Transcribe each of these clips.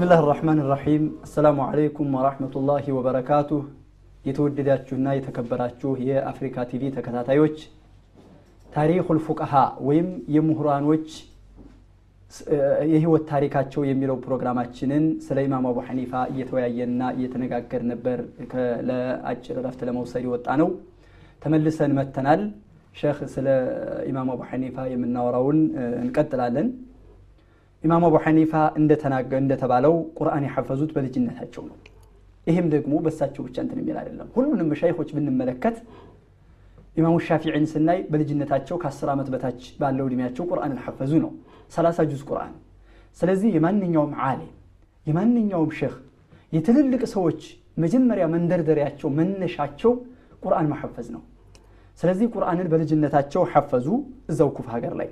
ቢስሚላህ ራሕማን ራሒም አሰላሙ አለይኩም ወራህመቱላሂ ወበረካቱህ የተወደዳችሁና የተከበራችሁ የአፍሪካ ቲቪ ተከታታዮች ታሪኩል ፉቀሃ ወይም የምሁራኖች የህይወት ታሪካቸው የሚለው ፕሮግራማችንን ስለ ኢማም አቡ ሐኒፋ እየተወያየንና እየተነጋገር ነበር። ለአጭር ረፍት ለመውሰድ የወጣነው። ተመልሰን መተናል ሼክ ስለ ኢማም አቡ ሐኒፋ የምናወራውን እንቀጥላለን ኢማም አቡ ሐኒፋ እንደተባለው ቁርአን የሐፈዙት በልጅነታቸው ነው። ይህም ደግሞ በሳቸው ብቻ እንትን የሚል አይደለም። ሁሉንም መሻይኮች ብንመለከት ኢማሙ ሻፊዒን ስናይ በልጅነታቸው ከአስር ዓመት በታች ባለው እድሜያቸው ቁርአን ሐፈዙ ነው። ሰላሳ ጁዝ ቁርአን። ስለዚህ የማንኛውም ዓሊም የማንኛውም ሼክ የትልልቅ ሰዎች መጀመሪያ መንደርደሪያቸው መነሻቸው ቁርአን ማሐፈዝ ነው። ስለዚህ ቁርአንን በልጅነታቸው ሐፈዙ እዛው ኩፋ ሀገር ላይ።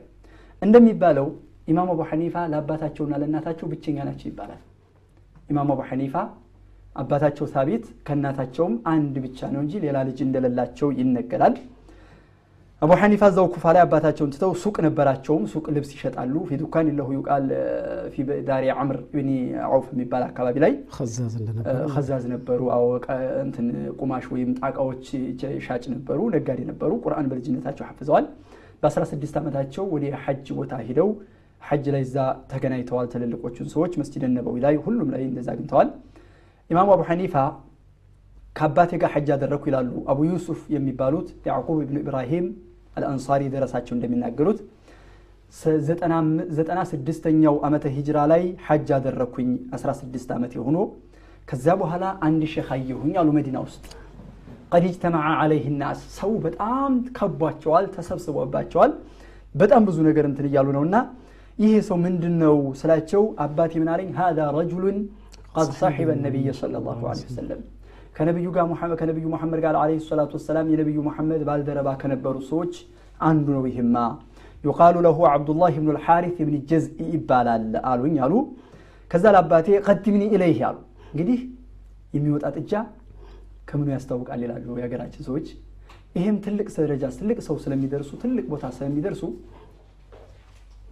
እንደሚባለው ኢማም አቡ ሐኒፋ ለአባታቸውና ለእናታቸው ብቸኛ ናቸው ይባላል ኢማም አቡ ሐኒፋ አባታቸው ሳቢት ከእናታቸውም አንድ ብቻ ነው እንጂ ሌላ ልጅ እንደሌላቸው ይነገራል አቡ ሐኒፋ እዛው ኩፋ ላይ አባታቸውን ትተው ሱቅ ነበራቸውም ሱቅ ልብስ ይሸጣሉ ፊ ዱካን ለሁ ዩቃል ፊ ዳሪ ዓምር ብን ዐውፍ የሚባል አካባቢ ላይ ከዛዝ ነበሩ እንትን ቁማሽ ወይም ጣቃዎች ሻጭ ነበሩ ነጋዴ ነበሩ። ቁርአን በልጅነታቸው ሐፍዘዋል። በ16 ዓመታቸው ወደ ሐጅ ቦታ ሂደው ሐጅ ላይ እዛ ተገናኝተዋል ትልልቆቹን ሰዎች መስጅድ ነበዊ ላይ ሁሉም ላይ እንደዛ አግኝተዋል። ኢማሙ አቡ ሐኒፋ ከአባቴ ጋር ሐጅ አደረግኩ ይላሉ አቡ ዩሱፍ የሚባሉት ያዕቁብ ብኑ ኢብራሂም አልአንሳሪ ደረሳቸው እንደሚናገሩት ዘጠና ስድስተኛው ዓመተ ሂጅራ ላይ ሐጅ አደረግኩኝ 16 ዓመት የሆኖ ከዚያ በኋላ አንድ ሼክ አየሁኝ አሉ መዲና ውስጥ። ቀድ እጅተመዐ ዓለይህ ናስ ሰው በጣም ከቧቸዋል ተሰብስቦባቸዋል በጣም ብዙ ነገር እንትን እያሉ ነውና ይሄ ሰው ምንድን ነው ስላቸው? አባቴ ምን አለኝ? ሃذا ረጁሉን ቀድ ሰሒበ ነቢይ ሰለላሁ ዐለይሂ ወሰለም. ከነቢዩ ከነቢዩ መሐመድ ጋር ዓለይሂ ሰላቱ ወሰላም የነቢዩ መሐመድ ባልደረባ ከነበሩ ሰዎች አንዱ ነው ይህማ ዩቃሉ ለሁ ዓብዱላህ ብኑ ልሓሪት ብን ጀዝኢ ይባላል አሉኝ አሉ። ከዛ ለአባቴ ቀድምኒ ኢለይህ አሉ። እንግዲህ የሚወጣ ጥጃ ከምኑ ያስታውቃል ይላሉ የሀገራችን ሰዎች። ይህም ትልቅ ደረጃ ትልቅ ሰው ስለሚደርሱ ትልቅ ቦታ ስለሚደርሱ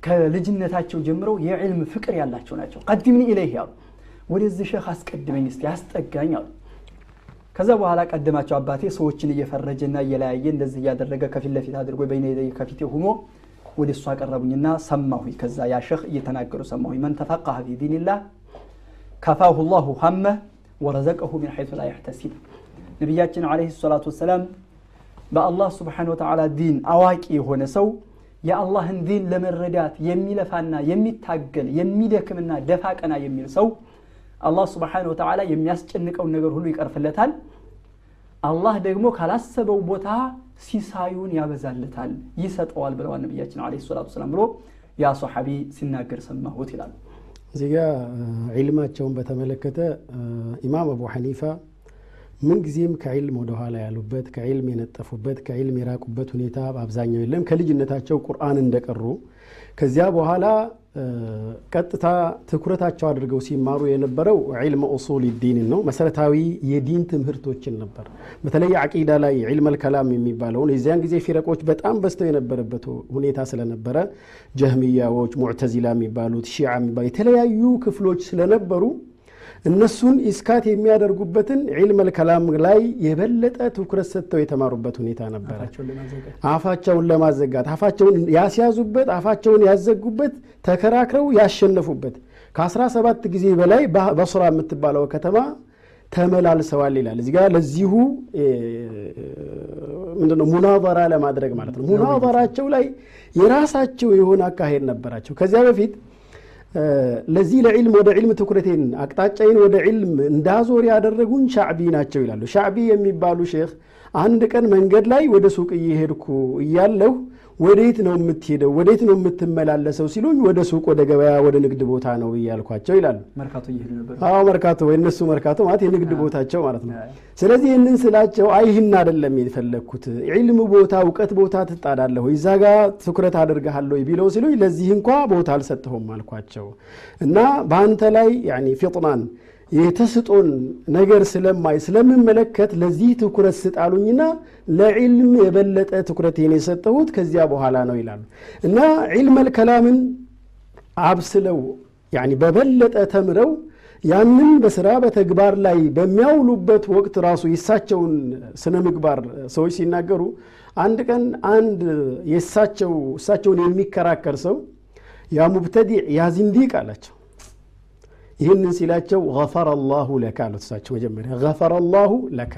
ከልጅነታቸው ጀምረው የዕልም ፍቅር ያላቸው ናቸው። ቀድምኒ ኢለይህ አሉ። ወደዚህ ሼክ አስቀድመኝ እስቲ አስጠጋኝ አሉ። ከዛ በኋላ ቀደማቸው አባቴ ሰዎችን እየፈረጀና እየለያየ እንደዚህ እያደረገ ከፊት ለፊት አድርጎ በይነ ከፊቴ ሁኖ ወደ እሱ አቀረቡኝና ሰማሁ ከዛ ያ ሼክ እየተናገሩ ሰማሁ መን ተፈቀሀ ፊ ዲኒላህ ከፋሁላሁ ሀመህ ወረዘቀሁ ሚን ሐይሱ ላ ያሕተሲብ ነቢያችን ዓለይሂ ሰላቱ ወሰላም በአላህ ስብሓን ወተዓላ ዲን አዋቂ የሆነ ሰው የአላህን ዲን ለመረዳት የሚለፋና የሚታገል የሚደክምና ደፋ ቀና የሚል ሰው አላህ ስብሓን ወተዓላ የሚያስጨንቀውን ነገር ሁሉ ይቀርፍለታል። አላህ ደግሞ ካላሰበው ቦታ ሲሳዩን ያበዛለታል ይሰጠዋል ብለዋል ነቢያችን ለ ሰላቱ ሰላም ብሎ ያ ሰሓቢ ሲናገር ሰማሁት ይላሉ። እዚህ ጋ ዒልማቸውን በተመለከተ ኢማም አቡ ሐኒፋ ምንጊዜም ከዕልም ወደኋላ ያሉበት ከዕልም የነጠፉበት ከዕልም የራቁበት ሁኔታ በአብዛኛው የለም። ከልጅነታቸው ቁርአን እንደቀሩ ከዚያ በኋላ ቀጥታ ትኩረታቸው አድርገው ሲማሩ የነበረው ዒልም ኡሱል ዲን ነው። መሰረታዊ የዲን ትምህርቶችን ነበር። በተለይ አቂዳ ላይ ዒልም አልከላም የሚባለውን የዚያን ጊዜ ፊረቆች በጣም በዝተው የነበረበት ሁኔታ ስለነበረ ጀህሚያዎች ሙዕተዚላ የሚባሉት ሺዓ የሚባሉ የተለያዩ ክፍሎች ስለነበሩ እነሱን ኢስካት የሚያደርጉበትን ዒልም አልከላም ላይ የበለጠ ትኩረት ሰጥተው የተማሩበት ሁኔታ ነበረ። አፋቸውን ለማዘጋት። አፋቸውን ያስያዙበት አፋቸውን ያዘጉበት ተከራክረው ያሸነፉበት ከ17 ጊዜ በላይ በስራ የምትባለው ከተማ ተመላልሰዋል ይላል። እዚህ ጋር ለዚሁ ምንድነው ሙናዘራ ለማድረግ ማለት ነው። ሙናዘራቸው ላይ የራሳቸው የሆነ አካሄድ ነበራቸው። ከዚያ በፊት ለዚህ ለዕልም ወደ ዕልም ትኩረቴን አቅጣጫዬን ወደ ዕልም እንዳዞር ያደረጉኝ ሻዕቢ ናቸው ይላሉ። ሻዕቢ የሚባሉ ሼክ አንድ ቀን መንገድ ላይ ወደ ሱቅ እየሄድኩ እያለሁ ወዴት ነው የምትሄደው? ወዴት ነው የምትመላለሰው? ሲሉኝ ወደ ሱቅ ወደ ገበያ ወደ ንግድ ቦታ ነው እያልኳቸው ይላሉ። አዎ መርካቶ የእነሱ መርካቶ ማለት የንግድ ቦታቸው ማለት ነው። ስለዚህ ይህንን ስላቸው አይህን አደለም የፈለግኩት። ዒልም ቦታ እውቀት ቦታ ትጣዳለሁ እዛ ጋ ትኩረት አድርገሃለሁ ቢለው ሲሉኝ ለዚህ እንኳ ቦታ አልሰጠሁም አልኳቸው። እና በአንተ ላይ ፊጥናን የተስጦን ነገር ስለማይ ስለምመለከት ለዚህ ትኩረት ስጣሉኝና ለዕልም የበለጠ ትኩረቴን የሰጠሁት ከዚያ በኋላ ነው ይላሉ እና ዒልም አልከላምን አብስለው በበለጠ ተምረው ያንን በስራ በተግባር ላይ በሚያውሉበት ወቅት ራሱ የእሳቸውን ስነ ምግባር ሰዎች ሲናገሩ አንድ ቀን አንድ የእሳቸው እሳቸውን የሚከራከር ሰው ያ ሙብተዲዕ ያ አላቸው። ይህንን ሲላቸው ገፈረ ላሁ ለከ አሉት። እሳቸው መጀመሪያ ገፈረ ላሁ ለከ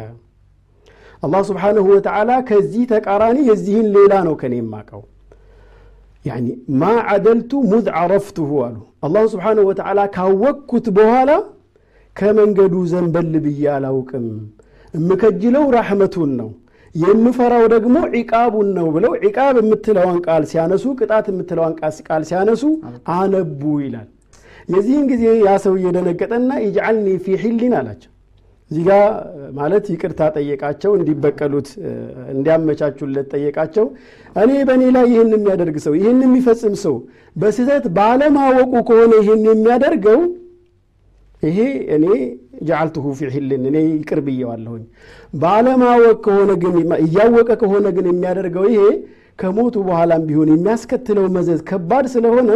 አላህ ስብሓንሁ ወተዓላ ከዚህ ተቃራኒ የዚህን ሌላ ነው ከኔ የማቀው ያኒ ማ ዓደልቱ ሙዝ ዓረፍቱሁ አሉ። አላሁ ስብሓንሁ ወተዓላ ካወቅኩት በኋላ ከመንገዱ ዘንበል ብዬ አላውቅም። እምከጅለው ራሕመቱን ነው የምፈራው ደግሞ ዒቃቡን ነው ብለው ዒቃብ የምትለዋን ቃል ሲያነሱ ቅጣት የምትለዋን ቃል ሲያነሱ አነቡ ይላል። የዚህን ጊዜ ያ ሰው እየደነገጠና ኢጅዓልኒ ፊ ሒሊን አላቸው። እዚህ ጋ ማለት ይቅርታ ጠየቃቸው፣ እንዲበቀሉት እንዲያመቻቹለት ጠየቃቸው። እኔ በእኔ ላይ ይህን የሚያደርግ ሰው ይህን የሚፈጽም ሰው በስህተት ባለማወቁ ከሆነ ይህን የሚያደርገው ይሄ እኔ ጀዓልትሁ ፊ ሒልን እኔ ይቅር ብየዋለሁኝ። ባለማወቅ ከሆነ ግን እያወቀ ከሆነ ግን የሚያደርገው ይሄ ከሞቱ በኋላም ቢሆን የሚያስከትለው መዘዝ ከባድ ስለሆነ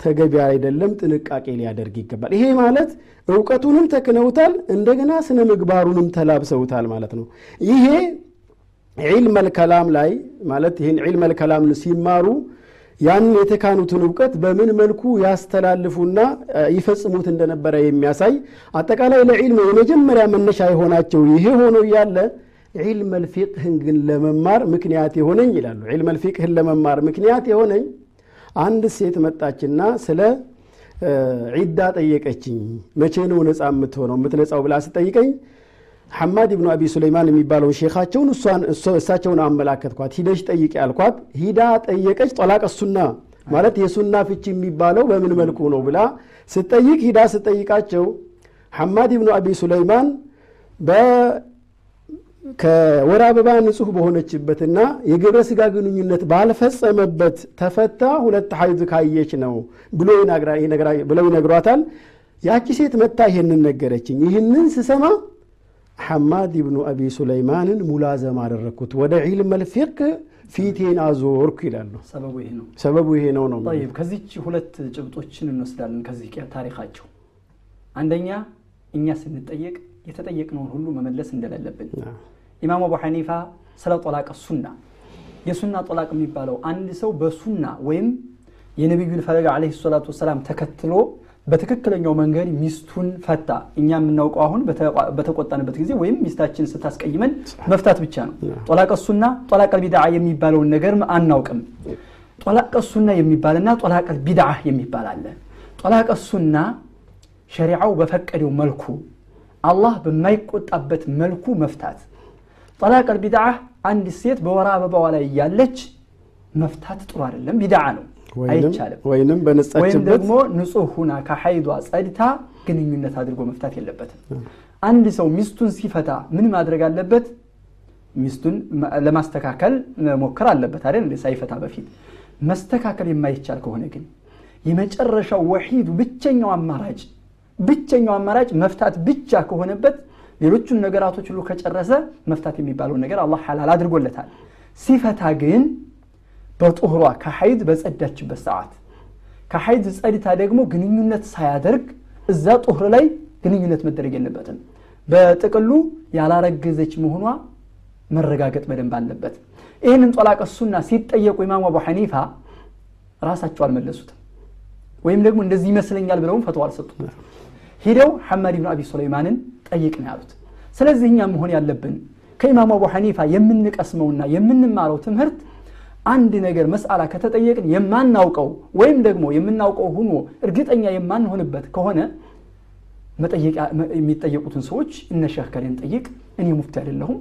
ተገቢ አይደለም፣ ጥንቃቄ ሊያደርግ ይገባል። ይሄ ማለት እውቀቱንም ተክነውታል፣ እንደገና ስነ ምግባሩንም ተላብሰውታል ማለት ነው። ይሄ ዒልመል ከላም ላይ ማለት ይህን ዒልመል ከላምን ሲማሩ ያን የተካኑትን እውቀት በምን መልኩ ያስተላልፉና ይፈጽሙት እንደነበረ የሚያሳይ አጠቃላይ ለዒልም የመጀመሪያ መነሻ የሆናቸው ይሄ ሆኖ እያለ ዒልመል ፊቅህን ግን ለመማር ምክንያት የሆነኝ ይላሉ። ዒልመል ፊቅህን ለመማር ምክንያት የሆነኝ አንድ ሴት መጣችና ስለ ዒዳ ጠየቀችኝ። መቼ ነው ነፃ የምትሆነው የምትነፃው ብላ ስጠይቀኝ ሐማድ ብኑ አቢ ሱለይማን የሚባለውን ሼኻቸውን እሳቸውን አመላከትኳት። ሂደሽ ጠይቂ ያልኳት ሂዳ ጠየቀች። ጠላቀ ሱና ማለት የሱና ፍቺ የሚባለው በምን መልኩ ነው ብላ ስጠይቅ ሂዳ ስጠይቃቸው ሐማድ ብኑ አቢ ሱለይማን ከወር አበባ ንጹህ በሆነችበትና የግብረ ስጋ ግንኙነት ባልፈጸመበት ተፈታ ሁለት ሐይድ ካየች ነው ብለው ይነግሯታል። ያቺ ሴት መታ ይሄንን ነገረችኝ። ይህንን ስሰማ ሐማድ ብኑ አቢ ሱለይማንን ሙላዘም አደረግኩት፣ ወደ ዒልመል ፊቅህ ፊቴን አዞርኩ ይላሉ። ሰበቡ ይሄ ነው። ሰበቡ ይሄ ነው ነው። ጠይብ ከዚች ሁለት ጭብጦችን እንወስዳለን ከዚህ ታሪካቸው። አንደኛ እኛ ስንጠየቅ የተጠየቅነውን ሁሉ መመለስ እንደሌለብን ኢማም አቡ ሐኒፋ ስለ ጦላቅ ሱና የሱና ጦላቅ የሚባለው አንድ ሰው በሱና ወይም የነቢዩን ፈለግ ዓለይሂ ሰላቱ ወሰላም ተከትሎ በትክክለኛው መንገድ ሚስቱን ፈታ። እኛ የምናውቀው አሁን በተቆጣንበት ጊዜ ወይም ሚስታችን ስታስቀይመን መፍታት ብቻ ነው። ጦላቀ ሱና ጦላቀል ቢድዓ የሚባለውን ነገር አናውቅም። ጦላቀ ሱና የሚባልና ጦላቀል ቢድዓ የሚባል አለ። ጦላቀ ሱና ሸሪዓው በፈቀደው መልኩ አላህ በማይቆጣበት መልኩ መፍታት። ጠላቀል ቢድዓ አንድ ሴት በወር አበባዋ ላይ እያለች መፍታት ጥሩ አይደለም፣ ቢድዓ ነው፣ አይቻልም። ወይንም ወይም ደግሞ ንጹህ ሁና ከሐይዷ ጸድታ ግንኙነት አድርጎ መፍታት የለበትም። አንድ ሰው ሚስቱን ሲፈታ ምን ማድረግ አለበት? ሚስቱን ለማስተካከል መሞከር አለበት አይደል? ሳይፈታ በፊት መስተካከል የማይቻል ከሆነ ግን የመጨረሻው ወሒዱ ብቸኛው አማራጭ ብቸኛው አማራጭ መፍታት ብቻ ከሆነበት ሌሎቹን ነገራቶች ሁሉ ከጨረሰ መፍታት የሚባለውን ነገር አላህ ሐላል አድርጎለታል። ሲፈታ ግን በጡህሯ ከሐይድ በጸዳችበት ሰዓት ከሐይድ ጸድታ ደግሞ ግንኙነት ሳያደርግ እዛ ጡህር ላይ ግንኙነት መደረግ የለበትም። በጥቅሉ ያላረገዘች መሆኗ መረጋገጥ በደንብ አለበት። ይህንን ጦላቀ ሱና ሲጠየቁ ኢማሙ አቡ ሐኒፋ ራሳቸው አልመለሱትም፣ ወይም ደግሞ እንደዚህ ይመስለኛል ብለውም ፈተዋ አልሰጡም። ሂደው ሐማድ ብን አቢ ሱለይማንን ጠይቅ ነው ያሉት። ስለዚህ እኛ መሆን ያለብን ከኢማሙ አቡ ሐኒፋ የምንቀስመውና የምንማረው ትምህርት አንድ ነገር መስአላ ከተጠየቅን የማናውቀው ወይም ደግሞ የምናውቀው ሆኖ እርግጠኛ የማንሆንበት ከሆነ የሚጠየቁትን ሰዎች እነ ከሌን ጠይቅ፣ እኔ ሙፍቲ አይደለሁም፣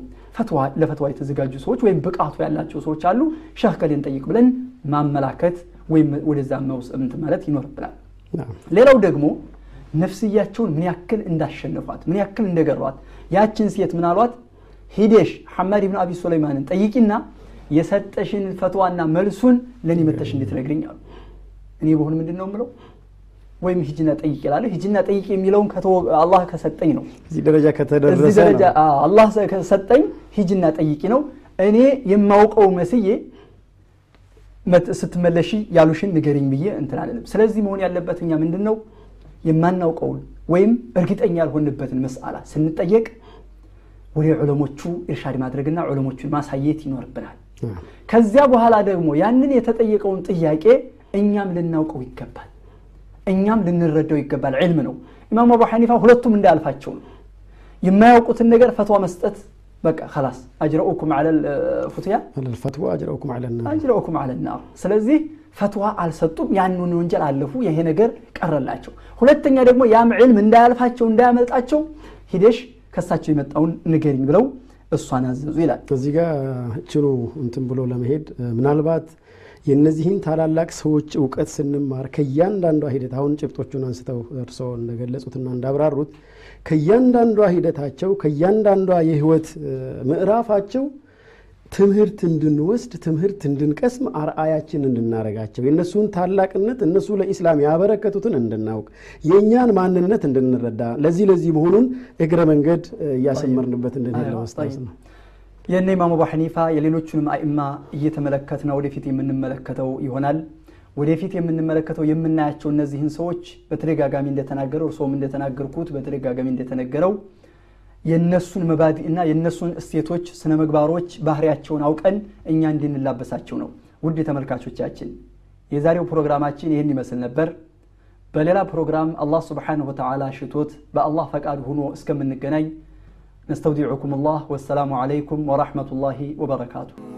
ለፈትዋ የተዘጋጁ ሰዎች ወይም ብቃቱ ያላቸው ሰዎች አሉ፣ ሼህ ከሌን ጠይቅ ብለን ማመላከት ወይም ወደዛ መውሰምት ማለት ይኖርብናል። ሌላው ደግሞ ነፍስያቸውን ምን ያክል እንዳሸነፏት ምን ያክል እንደገሯት ያችን ሴት ምን አሏት? ሂደሽ ሐማድ ብን አቢ ሱለይማንን ጠይቂና የሰጠሽን ፈትዋና መልሱን ለእኔ መተሽ እንድትነግርኝ አሉ። እኔ በሆን ምንድን ነው የምለው? ወይም ሂጅና ጠይቅ ይላለ። ሂጅና ጠይቅ የሚለውን አላህ ከሰጠኝ ነው። እዚህ ደረጃ ከተደረሰ አላህ ከሰጠኝ ሂጅና ጠይቂ ነው። እኔ የማውቀው መስዬ ስትመለሺ ያሉሽን ንገሪኝ ብዬ እንትን አለንም። ስለዚህ መሆን ያለበት እኛ ምንድን ነው የማናውቀውን ወይም እርግጠኛ ያልሆንበትን መስአላ ስንጠየቅ ወደ ዑለሞቹ ኢርሻድ ማድረግና ዑለሞቹን ማሳየት ይኖርብናል። ከዚያ በኋላ ደግሞ ያንን የተጠየቀውን ጥያቄ እኛም ልናውቀው ይገባል። እኛም ልንረዳው ይገባል። ዕልም ነው። ኢማሙ አቡ ሐኒፋ ሁለቱም እንዳያልፋቸው ነው። የማያውቁትን ነገር ፈትዋ መስጠት በቃ ከላስ አጅረኡኩም አለ ፉትያ ፈትዋ አጅረኡኩም አለና አጅረኡኩም አለ ናር ስለዚህ ፈትዋ አልሰጡም። ያንን ወንጀል አለፉ። ይሄ ነገር ቀረላቸው። ሁለተኛ ደግሞ ያም ዕልም እንዳያልፋቸው እንዳያመልጣቸው ሂደሽ ከሳቸው የመጣውን ንገሪኝ ብለው እሷን አዘዙ ይላል። እዚህ ጋር እችኑ እንትን ብሎ ለመሄድ ምናልባት የእነዚህን ታላላቅ ሰዎች እውቀት ስንማር ከእያንዳንዷ ሂደት አሁን ጭብጦቹን አንስተው እርስዎ እንደገለጹትና እንዳብራሩት ከእያንዳንዷ ሂደታቸው ከእያንዳንዷ የህይወት ምዕራፋቸው ትምህርት እንድንወስድ ትምህርት እንድንቀስም አርአያችን እንድናረጋቸው የእነሱን ታላቅነት እነሱ ለኢስላም ያበረከቱትን እንድናውቅ የእኛን ማንነት እንድንረዳ ለዚህ ለዚህ መሆኑን እግረ መንገድ እያሰመርንበት እንድንሄድ ለማስታወስ ነው። የእነ ኢማም አቡ ሐኒፋ የሌሎቹንም አኢማ እየተመለከትና ወደፊት የምንመለከተው ይሆናል። ወደፊት የምንመለከተው የምናያቸው እነዚህን ሰዎች በተደጋጋሚ እንደተናገረው እርስዎም እንደተናገርኩት በተደጋጋሚ እንደተነገረው የእነሱን መባዲ እና የእነሱን እሴቶች ስነ ምግባሮች ባህሪያቸውን አውቀን እኛ እንድንላበሳቸው ነው ውድ ተመልካቾቻችን የዛሬው ፕሮግራማችን ይህን ይመስል ነበር በሌላ ፕሮግራም አላህ ስብሓንሁ ወተዓላ ሽቶት በአላህ ፈቃድ ሆኖ እስከምንገናኝ نستودعكم الله والسلام عليكم ورحمة الله وبركاته